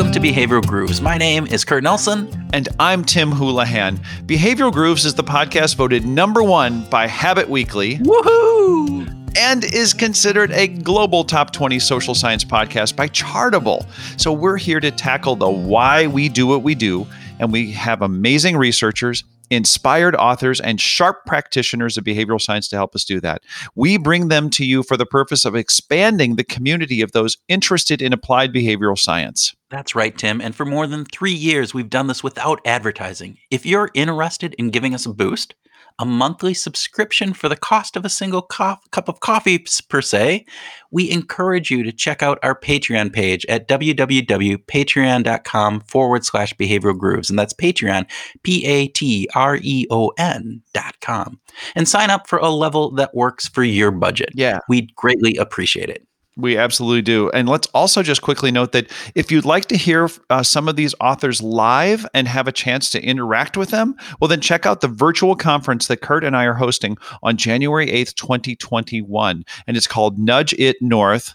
welcome to Behavioral Grooves. My name is Kurt Nelson. And I'm Tim Houlihan. Behavioral Grooves is the podcast voted number one by Habit Weekly. Woohoo! And is considered a global top 20 social science podcast by Chartable. So we're here to tackle the why we do what we do. And we have amazing researchers inspired authors, and sharp practitioners of behavioral science to help us do that. We bring them to you for the purpose of expanding the community of those interested in applied behavioral science. That's right, Tim. And for more than three years, we've done this without advertising. If you're interested in giving us a boost, a monthly subscription for the cost of a single co- cup of coffee per se, we encourage you to check out our Patreon page at www.patreon.com forward slash behavioral grooves. And that's Patreon, P A T R E O N dot com. And sign up for a level that works for your budget. Yeah. We'd greatly appreciate it. We absolutely do. And let's also just quickly note that if you'd like to hear uh, some of these authors live and have a chance to interact with them, well, then check out the virtual conference that Kurt and I are hosting on January 8th, 2021. And it's called Nudge It North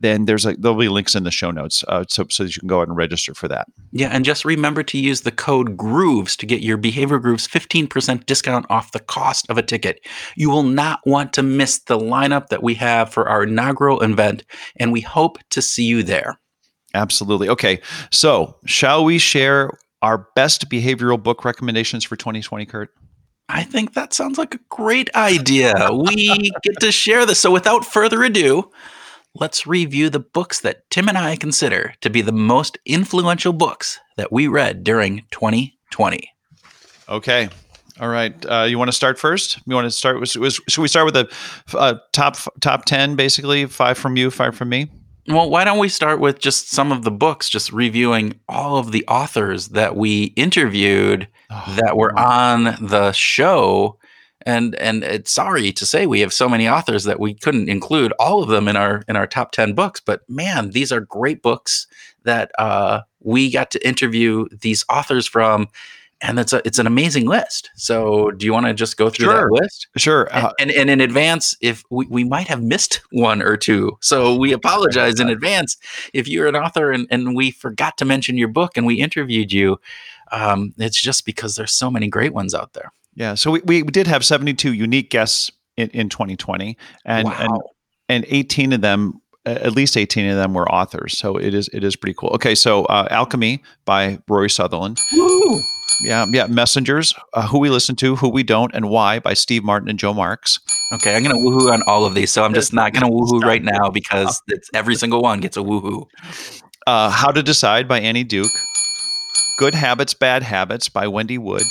then there's a there'll be links in the show notes uh, so so that you can go out and register for that. Yeah, and just remember to use the code Grooves to get your Behavior Grooves 15% discount off the cost of a ticket. You will not want to miss the lineup that we have for our inaugural event, and we hope to see you there. Absolutely. Okay, so shall we share our best behavioral book recommendations for 2020, Kurt? I think that sounds like a great idea. we get to share this. So without further ado, let's review the books that Tim and I consider to be the most influential books that we read during 2020. Okay. All right. Uh, you want to start first? You want to start with? Was, should we start with the uh, top top ten, basically five from you, five from me? Well, why don't we start with just some of the books, just reviewing all of the authors that we interviewed oh, that were on the show and and it's sorry to say we have so many authors that we couldn't include all of them in our in our top 10 books but man these are great books that uh, we got to interview these authors from and it's a it's an amazing list. So, do you want to just go through sure. that list? Sure. Uh, and, and, and in advance, if we, we might have missed one or two, so we apologize in advance if you're an author and, and we forgot to mention your book and we interviewed you. Um, it's just because there's so many great ones out there. Yeah. So we, we did have 72 unique guests in, in 2020 and, wow. and, and 18 of them, at least 18 of them were authors. So it is, it is pretty cool. Okay. So uh, Alchemy by Rory Sutherland. Woo! Yeah, yeah. Messengers, uh, who we listen to, who we don't, and why by Steve Martin and Joe Marks. Okay, I'm gonna woohoo on all of these, so I'm just not gonna woohoo right now because it's every single one gets a woohoo. Uh, How to Decide by Annie Duke. Good Habits, Bad Habits by Wendy Wood.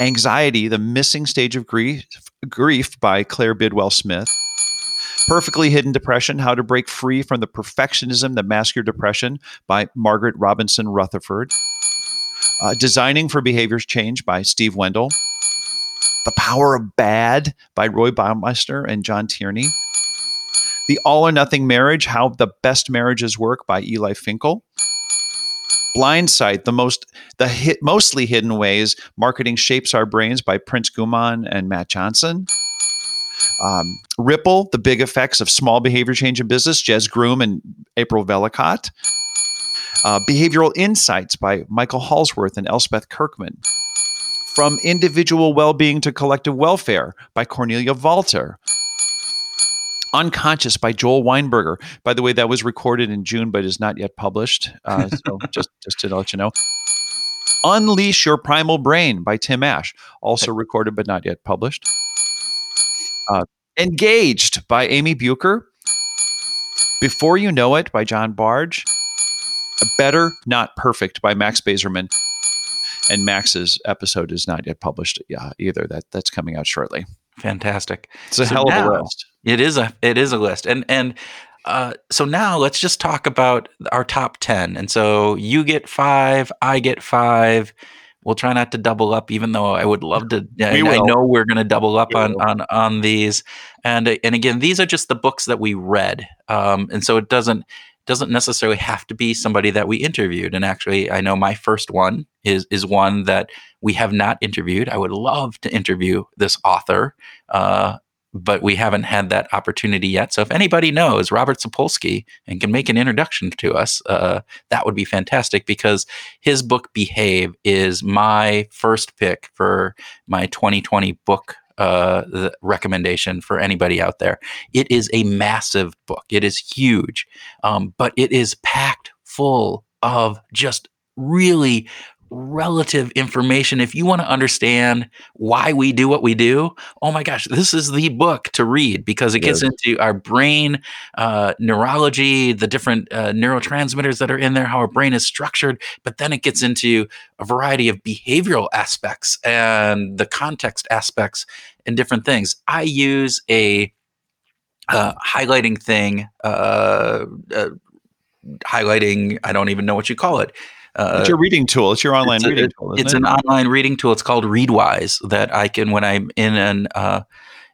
Anxiety, the missing stage of grief, grief by Claire Bidwell Smith. Perfectly Hidden Depression How to Break Free from the Perfectionism That Masks Your Depression by Margaret Robinson Rutherford. Uh, Designing for Behaviors Change by Steve Wendel. The Power of Bad by Roy Baumeister and John Tierney. The All or Nothing Marriage How the Best Marriages Work by Eli Finkel. Blindsight, the most the hit, mostly hidden ways marketing shapes our brains by Prince Ghuman and Matt Johnson. Um, Ripple, the big effects of small behavior change in business, Jez Groom and April Vellacott. Uh, Behavioral Insights by Michael Hallsworth and Elspeth Kirkman. From Individual Well-Being to Collective Welfare by Cornelia Walther. Unconscious by Joel Weinberger. By the way, that was recorded in June, but is not yet published. Uh, so just just to let you know. Unleash Your Primal Brain by Tim Ash, also recorded but not yet published. Uh, Engaged by Amy Bucher. Before You Know It by John Bargh. Better, Not Perfect by Max Bazerman. And Max's episode is not yet published yeah, either. That that's coming out shortly. Fantastic. It's a so hell of now, a list. It is a it is a list. And and uh, so now let's just talk about our top 10. And so you get five, I get five. We'll try not to double up, even though I would love to. I, I, know we're going to double up on, on on these, and and again, these are just the books that we read, um, and so it doesn't doesn't necessarily have to be somebody that we interviewed. And actually, I know my first one is is one that we have not interviewed. I would love to interview this author. Uh, but we haven't had that opportunity yet. So if anybody knows Robert Sapolsky and can make an introduction to us, uh, that would be fantastic because his book Behave is my first pick for my 2020 book uh, recommendation for anybody out there. It is a massive book. It is huge, um, but it is packed full of just really relative information. If you want to understand why we do what we do, oh my gosh, this is the book to read because it gets into our brain uh, neurology, the different uh, neurotransmitters that are in there, how our brain is structured. But then it gets into a variety of behavioral aspects and the context aspects and different things. I use a uh, highlighting thing, uh, uh, highlighting, I don't even know what you call it uh, it's your reading tool. It's your online it's reading tool. It's it? an online reading tool. It's called Readwise that I can, when I'm in an uh,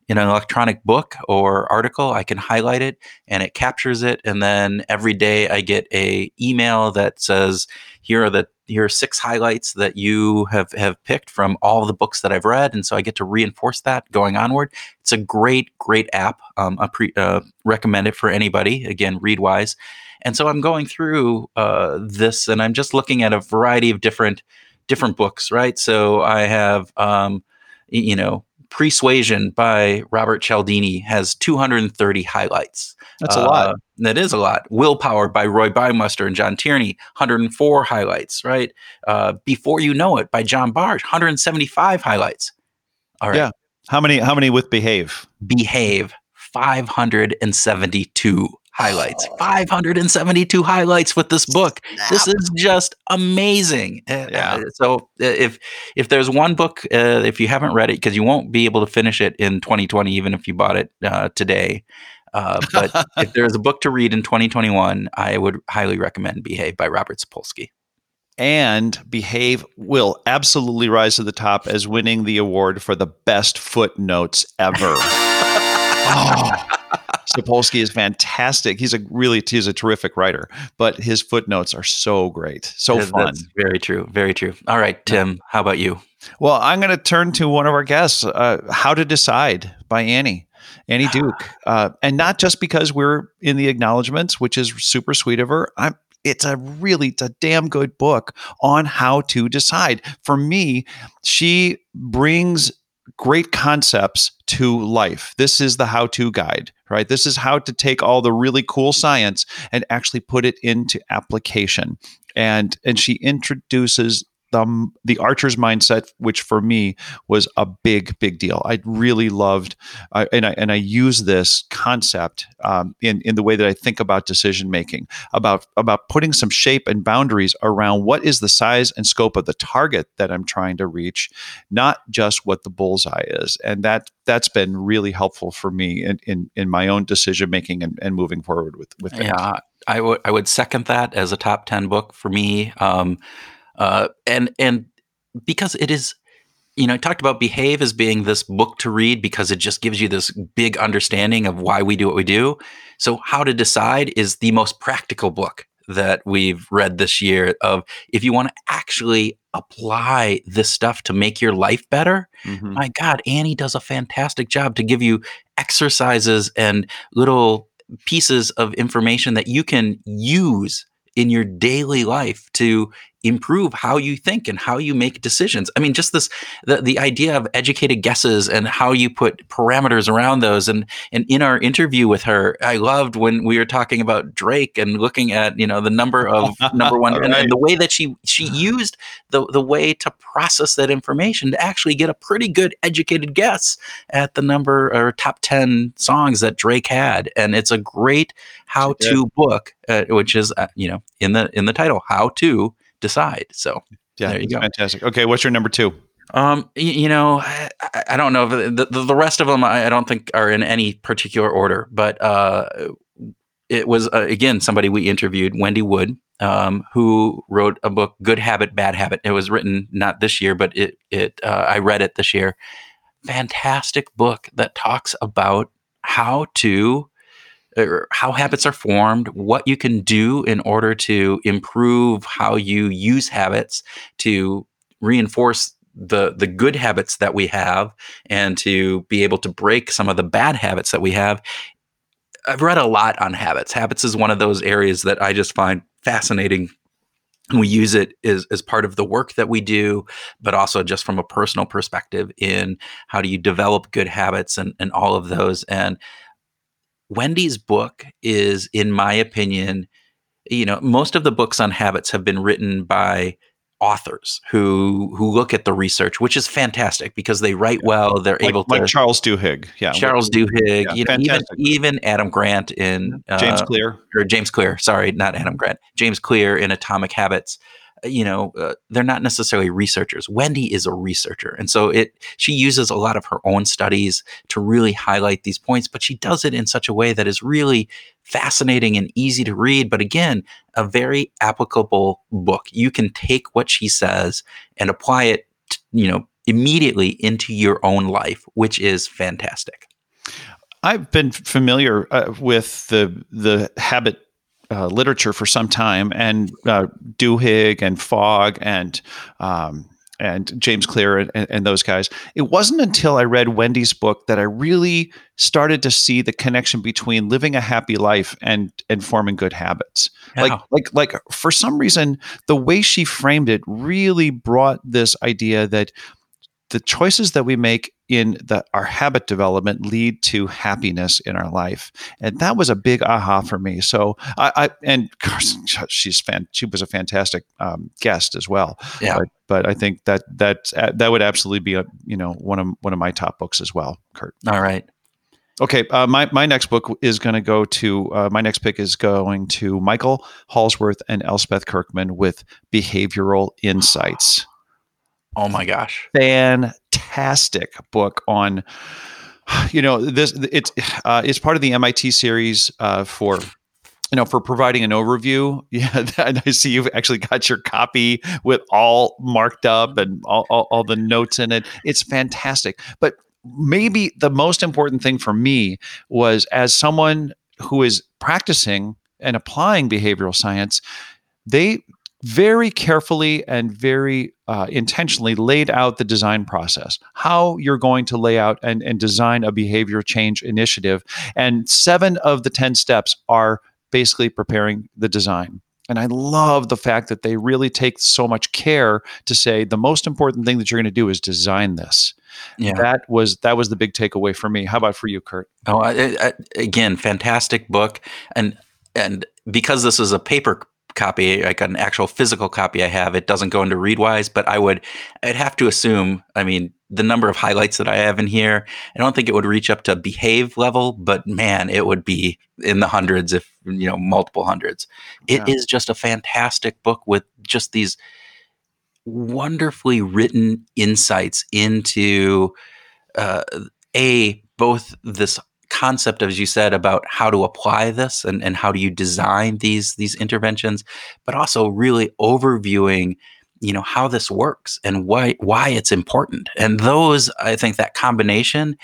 in an electronic book or article, I can highlight it and it captures it. And then every day I get a email that says, "Here are the here are six highlights that you have have picked from all the books that I've read." And so I get to reinforce that going onward. It's a great great app. Um, I pre, uh, recommend it for anybody. Again, Readwise. And so I'm going through uh, this, and I'm just looking at a variety of different different books, right? So I have, um, you know, Persuasion by Robert Cialdini has 230 highlights. That's a uh, lot. That is a lot. Willpower by Roy Baumeister and John Tierney, 104 highlights, right? Uh, Before You Know It by John Bargh, 175 highlights. All right. Yeah. How many? How many with Behave? Behave, 572 highlights 572 highlights with this book. This is just amazing. Uh, yeah. Uh, so if if there's one book uh, if you haven't read it because you won't be able to finish it in 2020 even if you bought it uh, today uh, but if there's a book to read in 2021 i would highly recommend behave by robert sapolsky. And behave will absolutely rise to the top as winning the award for the best footnotes ever oh Sapolsky is fantastic. He's a really he's a terrific writer, but his footnotes are so great, so fun. very true, very true. All right, Tim, how about you? Well, I'm going to turn to one of our guests, uh, "How to Decide" by Annie. Annie Duke, uh, and not just because we're in the acknowledgments, which is super sweet of her. I'm it's a really it's a damn good book on how to decide for me she brings great concepts to life. This is the how to guide, right? This is how to take all the really cool science and actually put it into application. And and she introduces the the archer's mindset, which for me was a big big deal. I really loved, uh, and I and I use this concept um, in in the way that I think about decision making, about about putting some shape and boundaries around what is the size and scope of the target that I'm trying to reach, not just what the bullseye is, and that that's been really helpful for me in in, in my own decision making and, and moving forward with with things. Yeah, I would I would second that as a top ten book for me. Um, uh, and and because it is you know, I talked about Behave as being this book to read because it just gives you this big understanding of why we do what we do. So, How to Decide is the most practical book that we've read this year of if you want to actually apply this stuff to make your life better. Mm-hmm. My God, Annie does a fantastic job to give you exercises and little pieces of information that you can use in your daily life to improve how you think and how you make decisions. I mean, just this the, the idea of educated guesses and how you put parameters around those. And and in our interview with her, I loved when we were talking about Drake and looking at, you know, the number of number one right. and, and, the way that she she used the the way to process that information to actually get a pretty good educated guess at the number or top 10 songs that Drake had. And it's a great how to book, uh, which is, uh, you know, in the in the title, how to decide. So yeah, there you go. Fantastic. Okay, what's your number two? Um, you, you know, I, I, don't know the, the, the rest of them. I, I, don't think are in any particular order, but uh, it was uh, again somebody we interviewed, Wendy Wood, um, who wrote a book, Good Habit, Bad Habit. It was written not this year, but it it uh, I read it this year. Fantastic book that talks about how to Er, how habits are formed, what you can do in order to improve how you use habits to reinforce the the good habits that we have and to be able to break some of the bad habits that we have. I've read a lot on habits. Habits is one of those areas that I just find fascinating we use it as, as part of the work that we do, but also just from a personal perspective in how do you develop good habits and, and all of those. And Wendy's book is, in my opinion, you know, most of the books on habits have been written by authors who who look at the research, which is fantastic because they write well. They're like, able to like Charles Duhigg, yeah, Charles Duhigg, Yeah, you know, even even Adam Grant in James uh, Clear. or James Clear, sorry, not Adam Grant, James Clear in Atomic Habits. You know, uh, they're not necessarily researchers. Wendy is a researcher, and so it she uses a lot of her own studies to really highlight these points. But she does it in such a way that is really fascinating and easy to read. But again, a very applicable book. You can take what she says and apply it, t- you know, immediately into your own life, which is fantastic. I've been familiar uh, with the the habit uh, literature for some time, and uh, Duhigg and Fogg and um, and James Clear and, and those guys. It wasn't until I read Wendy's book that I really started to see the connection between living a happy life and and forming good habits. Like like like for some reason, the way she framed it really brought this idea that the choices that we make in the, our habit development lead to happiness in our life, and that was a big aha for me. So I, I and Carson, she's fan, she was a fantastic um, guest as well. Yeah. But, but I think that that that would absolutely be a you know one of one of my top books as well, Kurt. All right. Okay, uh, my my next book is going to go to uh, my next pick is going to Michael Hallsworth and Elspeth Kirkman with Behavioral Insights Oh my gosh. fantastic book on you know this it's uh, it's part of the MIT series uh, for you know for providing an overview. Yeah and I see you've actually got your copy with all marked up and all, all, all the notes in it. It's fantastic. But maybe the most important thing for me was as someone who is practicing and applying behavioral science they very carefully and very uh, intentionally laid out the design process, how you're going to lay out and, and design a behavior change initiative. And seven of the 10 steps are basically preparing the design. And I love the fact that they really take so much care to say the most important thing that you're going to do is design this. Yeah. That was that was the big takeaway for me. How about for you, Kurt? Oh, I, I, again, fantastic book, and and because this is a paper copy, like an actual physical copy I have, it doesn't go into Readwise. But I would, I'd have to assume. I mean, the number of highlights that I have in here, I don't think it would reach up to Behave level, but man, it would be in the hundreds, if you know, multiple hundreds. It is Yeah. just a fantastic book with just these wonderfully written insights into uh, a both this concept as you said about how to apply this and, and how do you design these these interventions but also really overviewing you know how this works and why why it's important. And those i think that combination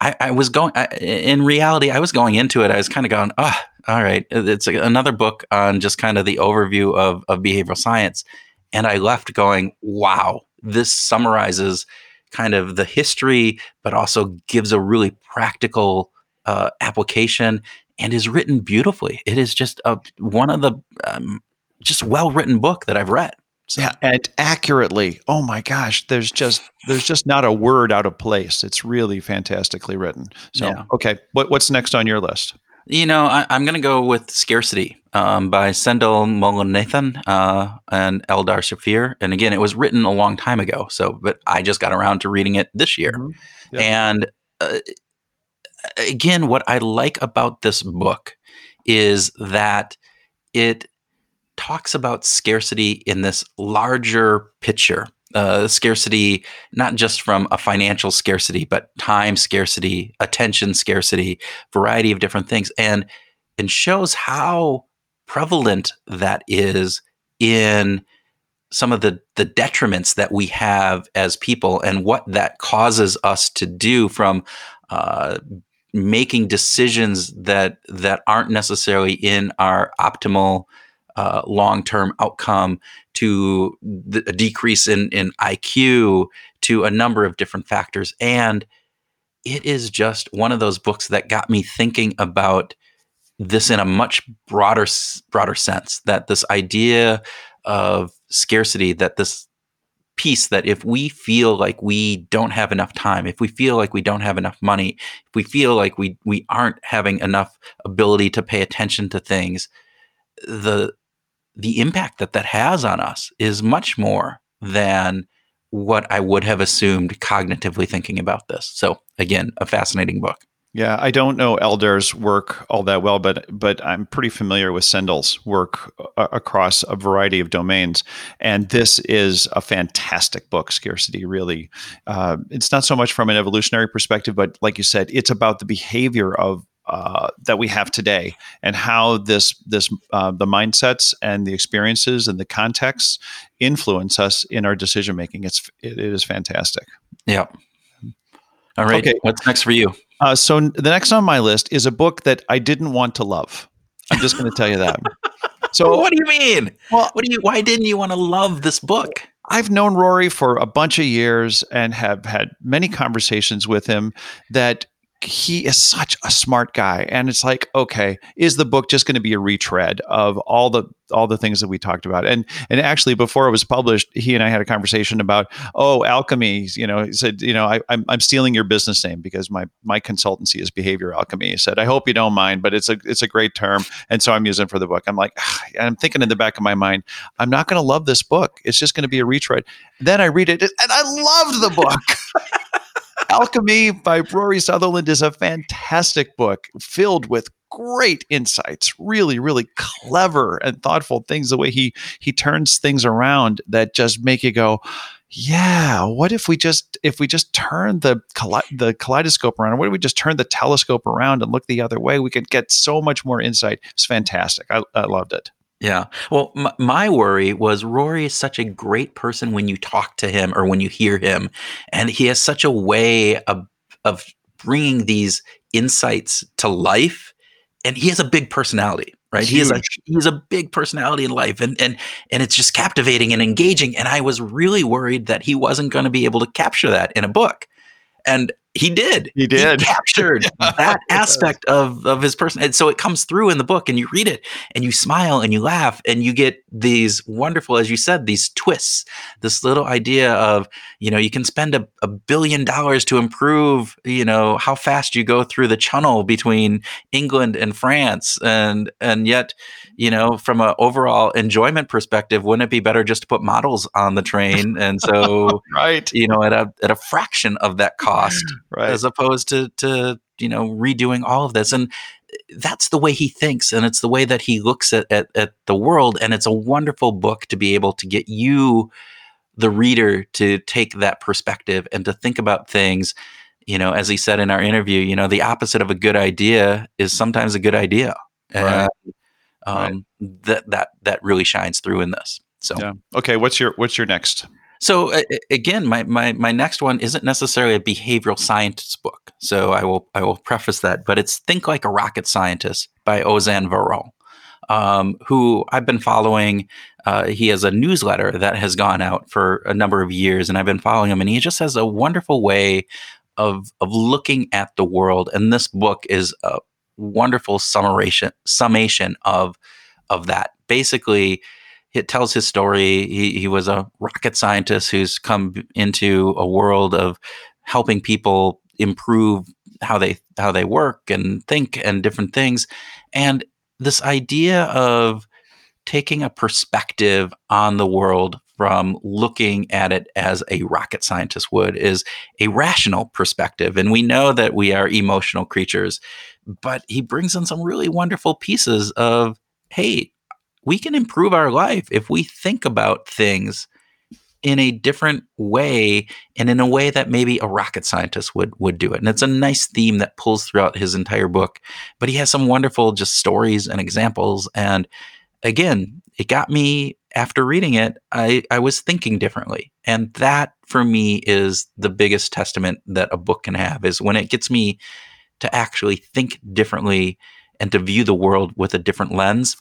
i, I was going I, in reality i was going into it i was kind of going oh all right. It's another book on just kind of the overview of, of behavioral science and i left going wow this summarizes kind of the history but also gives a really practical uh, application and is written beautifully it is just a one of the um, just well written book that i've read so Yeah, and accurately. Oh my gosh, there's just there's just not a word out of place. It's really fantastically written. So, Yeah. okay, what, what's next on your list? You know, I, I'm going to go with Scarcity um, by Sendhil Mullainathan uh, and Eldar Shafir. And again, it was written a long time ago. So, but I just got around to reading it this year. Yep. And uh, again, what I like about this book is that it talks about scarcity in this larger picture. Uh, scarcity, not just from a financial scarcity, but time scarcity, attention scarcity, variety of different things, and and shows how prevalent that is in some of the the detriments that we have as people and what that causes us to do from uh, making decisions that that aren't necessarily in our optimal uh, long term outcome to the, a decrease in, in IQ to a number of different factors. And it is just one of those books that got me thinking about this in a much broader broader sense that this idea of scarcity that this piece that if we feel like we don't have enough time, if we feel like we don't have enough money, if we feel like we we aren't having enough ability to pay attention to things, the the impact that that has on us is much more than what I would have assumed cognitively thinking about this. So again, a fascinating book. Yeah, I don't know Eldar's work all that well, but but I'm pretty familiar with Sendhil's work uh, across a variety of domains, and this is a fantastic book. Scarcity, really, uh, it's not so much from an evolutionary perspective, but like you said, it's about the behavior of uh, that we have today and how this this uh, the mindsets and the experiences and the contexts influence us in our decision making. It's it, it is fantastic. Yeah. All right. Okay. What's next for you? Uh, so the next on my list is a book that I didn't want to love. I'm just going to tell you that. So what do you mean? Well, what do you? Why didn't you want to love this book? I've known Rory for a bunch of years and have had many conversations with him that he is such a smart guy. And it's like okay is the book just going to be a retread of all the all the things that we talked about? And and actually before it was published he and i had a conversation about oh alchemy you know he said you know I, I'm, I'm stealing your business name because my my consultancy is behavior alchemy. He said i hope you don't mind but it's a it's a great term and so i'm using for the book. I'm like and i'm thinking in the back of my mind i'm not going to love this book. It's just going to be a retread. Then i read it and i loved the book Alchemy by Rory Sutherland is a fantastic book filled with great insights really really clever and thoughtful things the way he he turns things around that just make you go yeah what if we just if we just turn the the kaleidoscope around? Or what if we just turn the telescope around and look the other way? We could get so much more insight. It's fantastic. I, I loved it yeah. Well, m- my worry was Rory is such a great person when you talk to him or when you hear him, and he has such a way of of bringing these insights to life. And he has a big personality, right? Huge. He is a he's a big personality in life, and and and it's just captivating and engaging. And I was really worried that he wasn't going to be able to capture that in a book. And he did. He did. He captured that aspect of, of his person. And so it comes through in the book and you read it and you smile and you laugh and you get these wonderful, as you said, these twists, this little idea of, you know, you can spend a, a billion dollars to improve, you know, how fast you go through the channel between England and France. And, and yet, you know, from an overall enjoyment perspective, wouldn't it be better just to put models on the train? And so, right, you know, at a, at a fraction of that cost right. as opposed to to you know redoing all of this and that's the way he thinks and it's the way that he looks at, at, at the world and it's a wonderful book to be able to get you the reader to take that perspective and to think about things you know as he said in our interview you know the opposite of a good idea is sometimes a good idea right. and um, right. that that that really shines through in this so yeah. okay what's your what's your next so uh, again, my, my my next one isn't necessarily a behavioral science book. So I will I will preface that, but it's Think Like a Rocket Scientist by Ozan Varol, um, who I've been following. Uh, he has a newsletter that has gone out for a number of years, and I've been following him. And he just has a wonderful way of of looking at the world. And this book is a wonderful summation summation of of that. Basically, it tells his story. He, he was a rocket scientist who's come into a world of helping people improve how they how they work and think and different things. And this idea of taking a perspective on the world from looking at it as a rocket scientist would is a rational perspective. And we know that we are emotional creatures, but he brings in some really wonderful pieces of, hey, we can improve our life if we think about things in a different way and in a way that maybe a rocket scientist would would do it. And it's a nice theme that pulls throughout his entire book. But he has some wonderful just stories and examples. And again, it got me after reading it, I, I was thinking differently. And that for me is the biggest testament that a book can have is when it gets me to actually think differently and to view the world with a different lens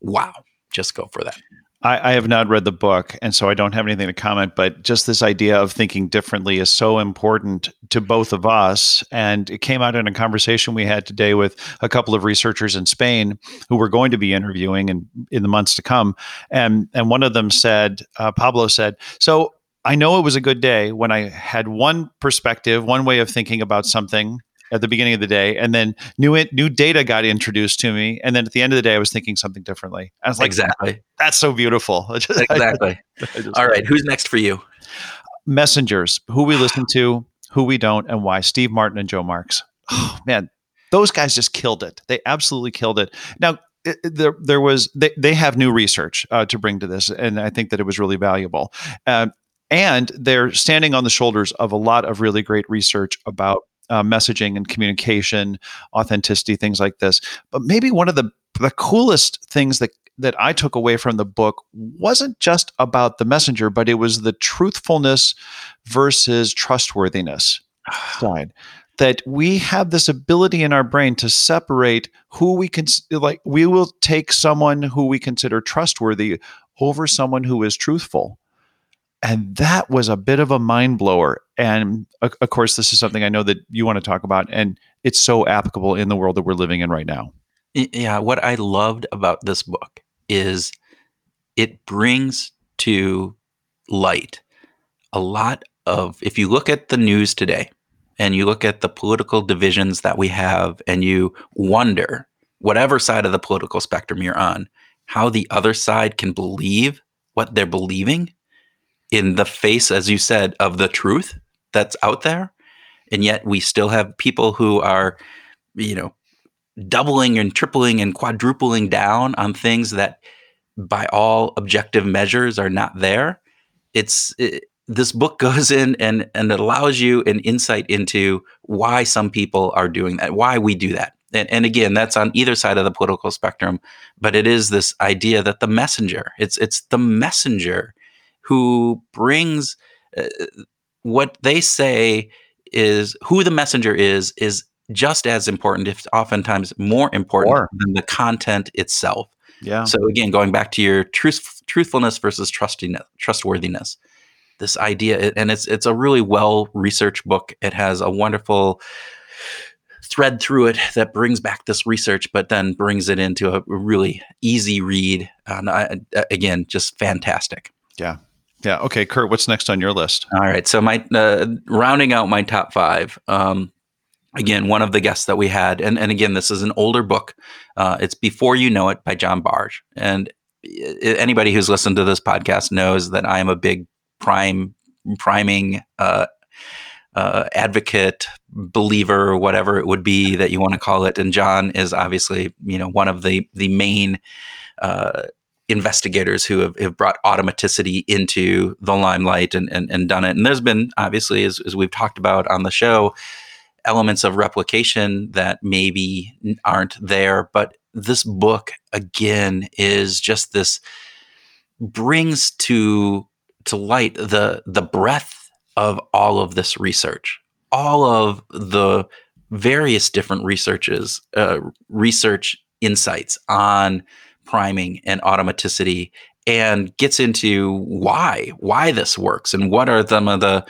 wow, just go for that. I, I, have not read the book, and so I don't have anything to comment. But just this idea of thinking differently is so important to both of us. And it came out in a conversation we had today with a couple of researchers in Spain who we're going to be interviewing in, in the months to come. And and one of them said, uh, Pablo said, so. I know it was a good day when I had one perspective, one way of thinking about something, at the beginning of the day, and then new new data got introduced to me, and then at the end of the day, I was thinking something differently. I was like, exactly, that's so beautiful. exactly. All right, who's next for you? Messengers, who we listen to, who we don't, and why. Steve Martin and Joe Marks. Oh man, those guys just killed it. They absolutely killed it. Now, there, there was they, they have new research uh, to bring to this, and I think that it was really valuable. Uh, and they're standing on the shoulders of a lot of really great research about uh, messaging and communication, authenticity, things like this. But maybe one of the the coolest things that that I took away from the book wasn't just about the messenger, but it was the truthfulness versus trustworthiness side. That we have this ability in our brain to separate who we can like. We will take someone who we consider trustworthy over someone who is truthful and that was a bit of a mind blower. And of course, this is something I know that you want to talk about, and it's so applicable in the world that we're living in right now. Yeah, what I loved about this book is it brings to light a lot of, if you look at the news today and you look at the political divisions that we have, and you wonder, whatever side of the political spectrum you're on, how the other side can believe what they're believing in the face, as you said, of the truth that's out there. And yet we still have people who are, you know, doubling and tripling and quadrupling down on things that by all objective measures are not there. It's it, this book goes in and and allows you an insight into why some people are doing that, why we do that. And, and again, that's on either side of the political spectrum, but it is this idea that the messenger, it's it's the messenger who brings uh, what they say is who the messenger is is just as important if oftentimes more important than the content itself. Yeah. So again going back to your truth, truthfulness versus trustiness trustworthiness. This idea and it's it's a really well researched book. It has a wonderful thread through it that brings back this research but then brings it into a really easy read and I, again just fantastic. Yeah yeah. Okay, Kurt. What's next on your list? All right. So my uh, rounding out my top five. Um, again, one of the guests that we had, and and again, this is an older book. Uh, it's Before You Know It by John Bargh, and anybody who's listened to this podcast knows that I am a big prime priming uh, uh, advocate, believer, whatever it would be that you want to call it. And John is obviously, you know, one of the the main uh, investigators who have, have brought automaticity into the limelight and, and, and done it. And there's been, obviously, as, as we've talked about on the show, elements of replication that maybe aren't there. But this book, again, is just this brings to to light the the breadth of all of this research, all of the various different researches, uh, research insights on priming and automaticity and gets into why why this works and what are some of the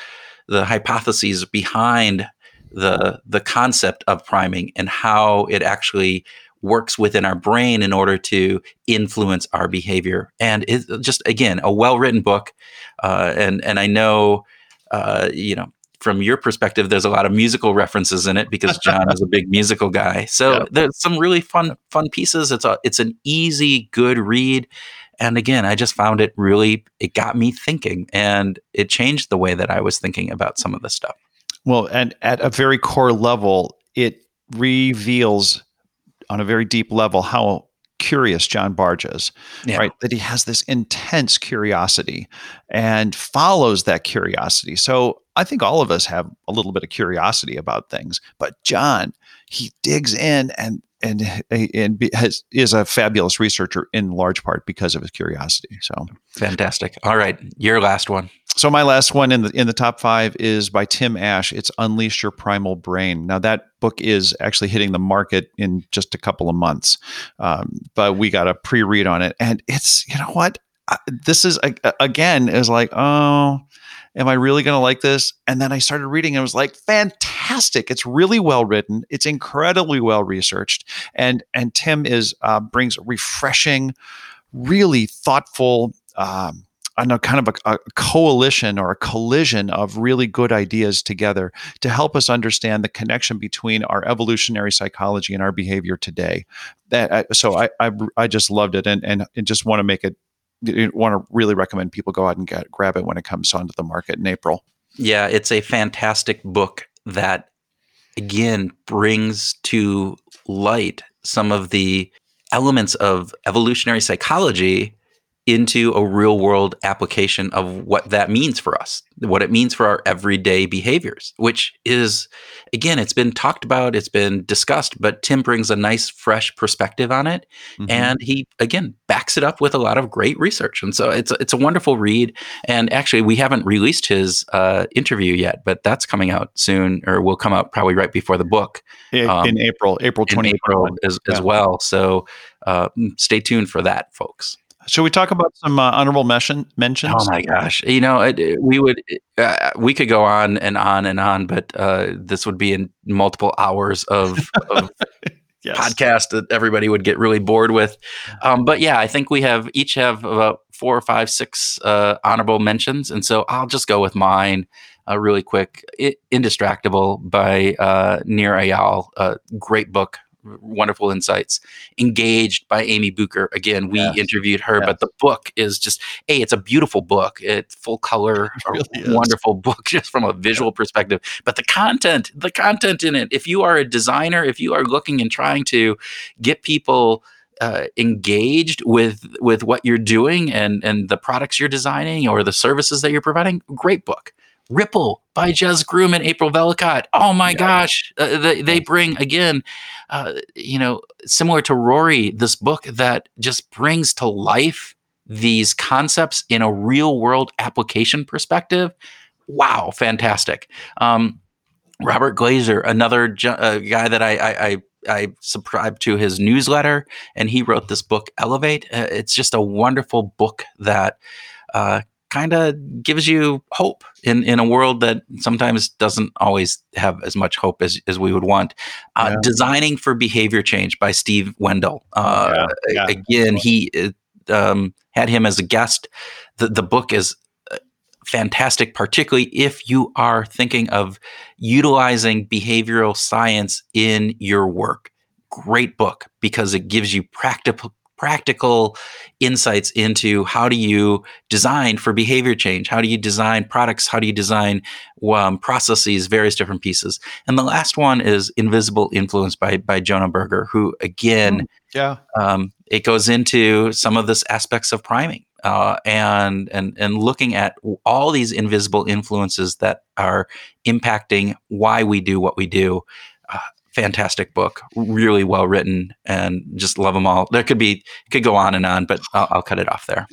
the hypotheses behind the the concept of priming and how it actually works within our brain in order to influence our behavior. And it's just again a well written book uh, and and I know uh, you know from your perspective, there's a lot of musical references in it because John is a big musical guy. So yeah. there's some really fun fun pieces. It's a it's an easy, good read. And again, I just found it really it got me thinking and it changed the way that I was thinking about some of the stuff. Well, and at a very core level, it reveals on a very deep level how curious John Bargh's, yeah. right? That he has this intense curiosity and follows that curiosity. So I think all of us have a little bit of curiosity about things, but John, he digs in and and eh, and has, is a fabulous researcher in large part because of his curiosity. So fantastic. All right, your last one. So my last one in the in the top five is by Tim Ash. It's Unleash Your Primal Brain. Now that book is actually hitting the market in just a couple of months, um, but we got a pre read on it, and it's you know what this is again is like oh am I really going to like this? And then I started reading and it was like, fantastic. It's really well written. It's incredibly well researched. And, and Tim is, uh, brings refreshing, really thoughtful, um, Know, kind of a, a, coalition or a collision of really good ideas together to help us understand the connection between our evolutionary psychology and our behavior today. That so I, I, I just loved it and and, and just want to make it want to really recommend people go out and get grab it when it comes onto the market in April. Yeah, it's a fantastic book that again brings to light some of the elements of evolutionary psychology into a real world application of what that means for us, what it means for our everyday behaviors, which is, again, it's been talked about, it's been discussed, but Tim brings a nice, fresh perspective on it. Mm-hmm. And he, again, backs it up with a lot of great research. And so it's, it's a wonderful read. And actually, we haven't released his uh, interview yet, but that's coming out soon, or will come out probably right before the book. In, um, in April, April 20 April as, yeah. as well. So uh, stay tuned for that, folks. Should we talk about some uh, honorable mention, mentions? Oh my gosh! You know, it, we would uh, we could go on and on and on, but uh, this would be in multiple hours of, of yes. podcast that everybody would get really bored with. Um, but yeah, I think we have each have about four or five, six uh, honorable mentions, and so I'll just go with mine. Uh, really quick, it, "Indistractable" by uh, Nir Eyal, a great book, wonderful insights. Engaged by Amy Bucher. Again, we yes. interviewed her, yes. but the book is just a. It's a beautiful book. It's full color, it really wonderful book just from a visual yeah. perspective. But the content, the content in it. If you are a designer, if you are looking and trying to get people. Uh, engaged with with what you're doing and and the products you're designing or the services that you're providing great book Ripple by Jez Groom and April Vellacott. Oh my yeah. gosh, uh, they, they bring again, uh, you know, similar to Rory, this book that just brings to life these concepts in a real world application perspective. Wow, fantastic. Um, Robert Glazer, another ju- uh, guy that I, I, I I subscribe to his newsletter, and he wrote this book, Elevate. Uh, it's just a wonderful book that uh, kind of gives you hope in, in a world that sometimes doesn't always have as much hope as, as we would want. Uh, yeah. Designing for Behavior Change by Steve Wendel. Uh, yeah. Yeah. Again, he uh, um, had him as a guest. The, the book is uh, fantastic, particularly if you are thinking of utilizing behavioral science in your work. Great book because it gives you practical practical insights into how do you design for behavior change? How do you design products? How do you design um, processes various different pieces? And the last one is invisible influence by by jonah berger who again mm, yeah. um, it goes into some of this aspects of priming uh, and and and looking at all these invisible influences that are impacting why we do what we do fantastic book, really well written, and just love them all. There could be could go on and on, but I'll, I'll cut it off there.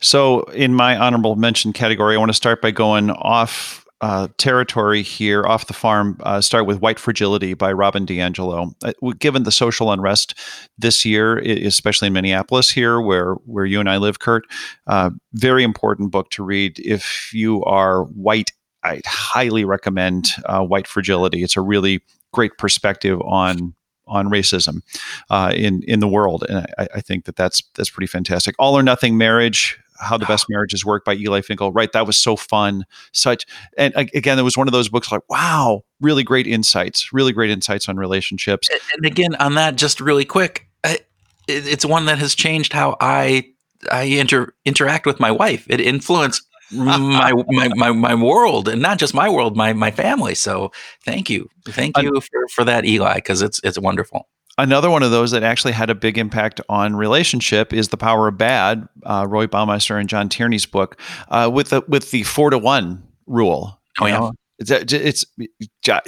So, in my honorable mention category, I want to start by going off uh, territory here, off the farm. Uh, start with White Fragility by Robin DiAngelo. Uh, given the social unrest this year, especially in Minneapolis, here where where you and I live, Kurt, uh, very important book to read if you are white I highly recommend uh, White Fragility. It's a really great perspective on on racism uh, in in the world, and I, I, think that that's that's pretty fantastic. All or Nothing Marriage. How the Best Marriages Work by Eli Finkel. Right, that was so fun. Such, and again, it was one of those books like, wow, really great insights, really great insights on relationships. And again, on that, just really quick, I, it's one that has changed how I I inter, interact with my wife. It influenced my, my, my my world and not just my world my my family. So thank you. Thank you for, for that eli because it's it's wonderful. Another one of those that actually had a big impact on relationship is the power of bad uh, roy baumeister and john tierney's book uh, with the with the four to one rule oh yeah. it's, it's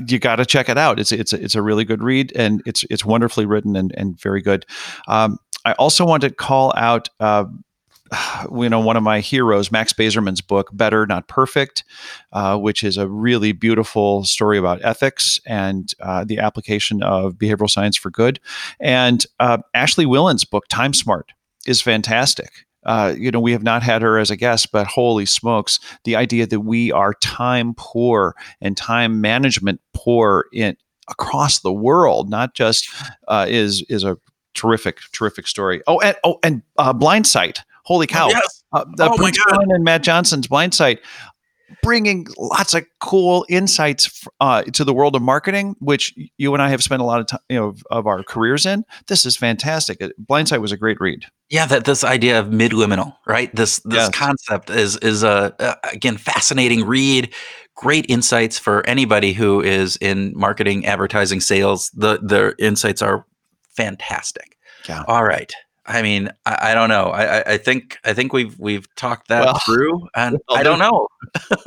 you got to check it out. It's it's it's a really good read and it's it's wonderfully written and and very good. Um, I also want to call out uh, you know, one of my heroes, Max Bazerman's book, Better, Not Perfect, uh, which is a really beautiful story about ethics and uh, the application of behavioral science for good. And uh, Ashley Whillans' book, Time Smart, is fantastic. Uh, you know, we have not had her as a guest, but holy smokes, the idea that we are time poor and time management poor in across the world, not just uh, is is a terrific, terrific story. Oh, and oh, and uh, Blindsight. Holy cow! Yes. Uh, Oh my God. And Matt Johnson's Blind Blindsight, bringing lots of cool insights uh, to the world of marketing, which you and I have spent a lot of time, you know, of, of our careers in. This is fantastic. Blindsight was a great read. Yeah, that this idea of midliminal, right? This this Yes. concept is is a, a again fascinating read. Great insights for anybody who is in marketing, advertising, sales. The the insights are fantastic. Yeah. All right. I mean, I, I don't know. I, I- think I think we've we've talked that Well, through, and well, I don't know.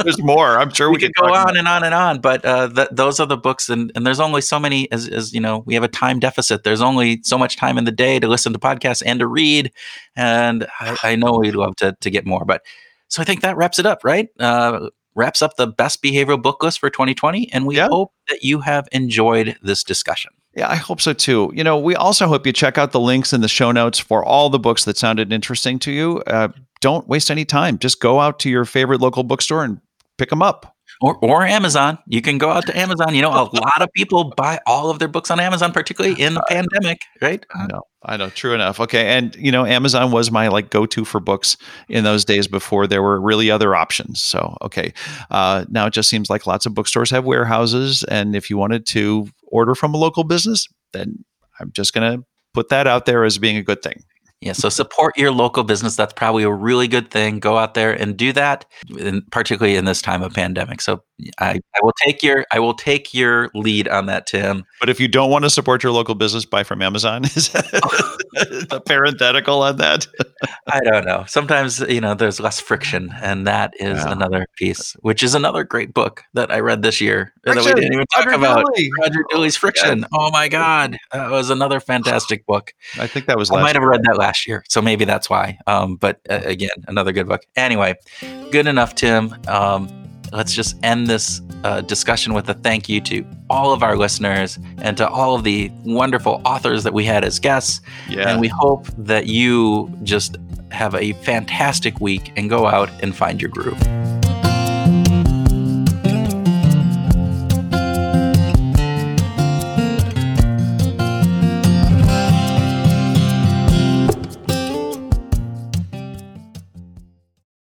There's more. I'm sure we, we, could go on and on and on, but uh, th- those are the books, and, and there's only so many. As, as you know, we have a time deficit. There's only so much time in the day to listen to podcasts and to read, and I, I know we'd love to to get more. But so I think that wraps it up, right? Uh, wraps up the best behavioral book list for 2020, and we Yeah. hope that you have enjoyed this discussion. Yeah, I hope so too. You know, we also hope you check out the links in the show notes for all the books that sounded interesting to you. Uh, don't waste any time. Just go out to your favorite local bookstore and pick them up. Or, or Amazon. You can go out to Amazon. You know, a lot of people buy all of their books on Amazon, particularly in the pandemic, right? I know. I know. True enough. Okay. And, you know, Amazon was my like go to for books in those days before there were really other options. So, okay. Uh, now it just seems like lots of bookstores have warehouses. And if you wanted to order from a local business, then I'm just going to put that out there as being a good thing. Yeah, so support your local business. That's probably a really good thing. Go out there and do that, particularly in this time of pandemic. So I, I will take your I will take your lead on that, Tim. But if you don't want to support your local business, buy from Amazon. the parenthetical on that? I don't know. Sometimes you know there's less friction, and that is Yeah. another piece, which is another great book that I read this year that we didn't even talk Roger about. Dooley. Roger Dooley's Friction. Oh my God, that was another fantastic book. I think that was I might have read that last year, so maybe that's why. Um, but uh, again, another good book. Anyway, good enough, Tim. Um, let's just end this uh, discussion with a thank you to all of our listeners and to all of the wonderful authors that we had as guests. Yeah. And we hope that you just have a fantastic week and go out and find your groove.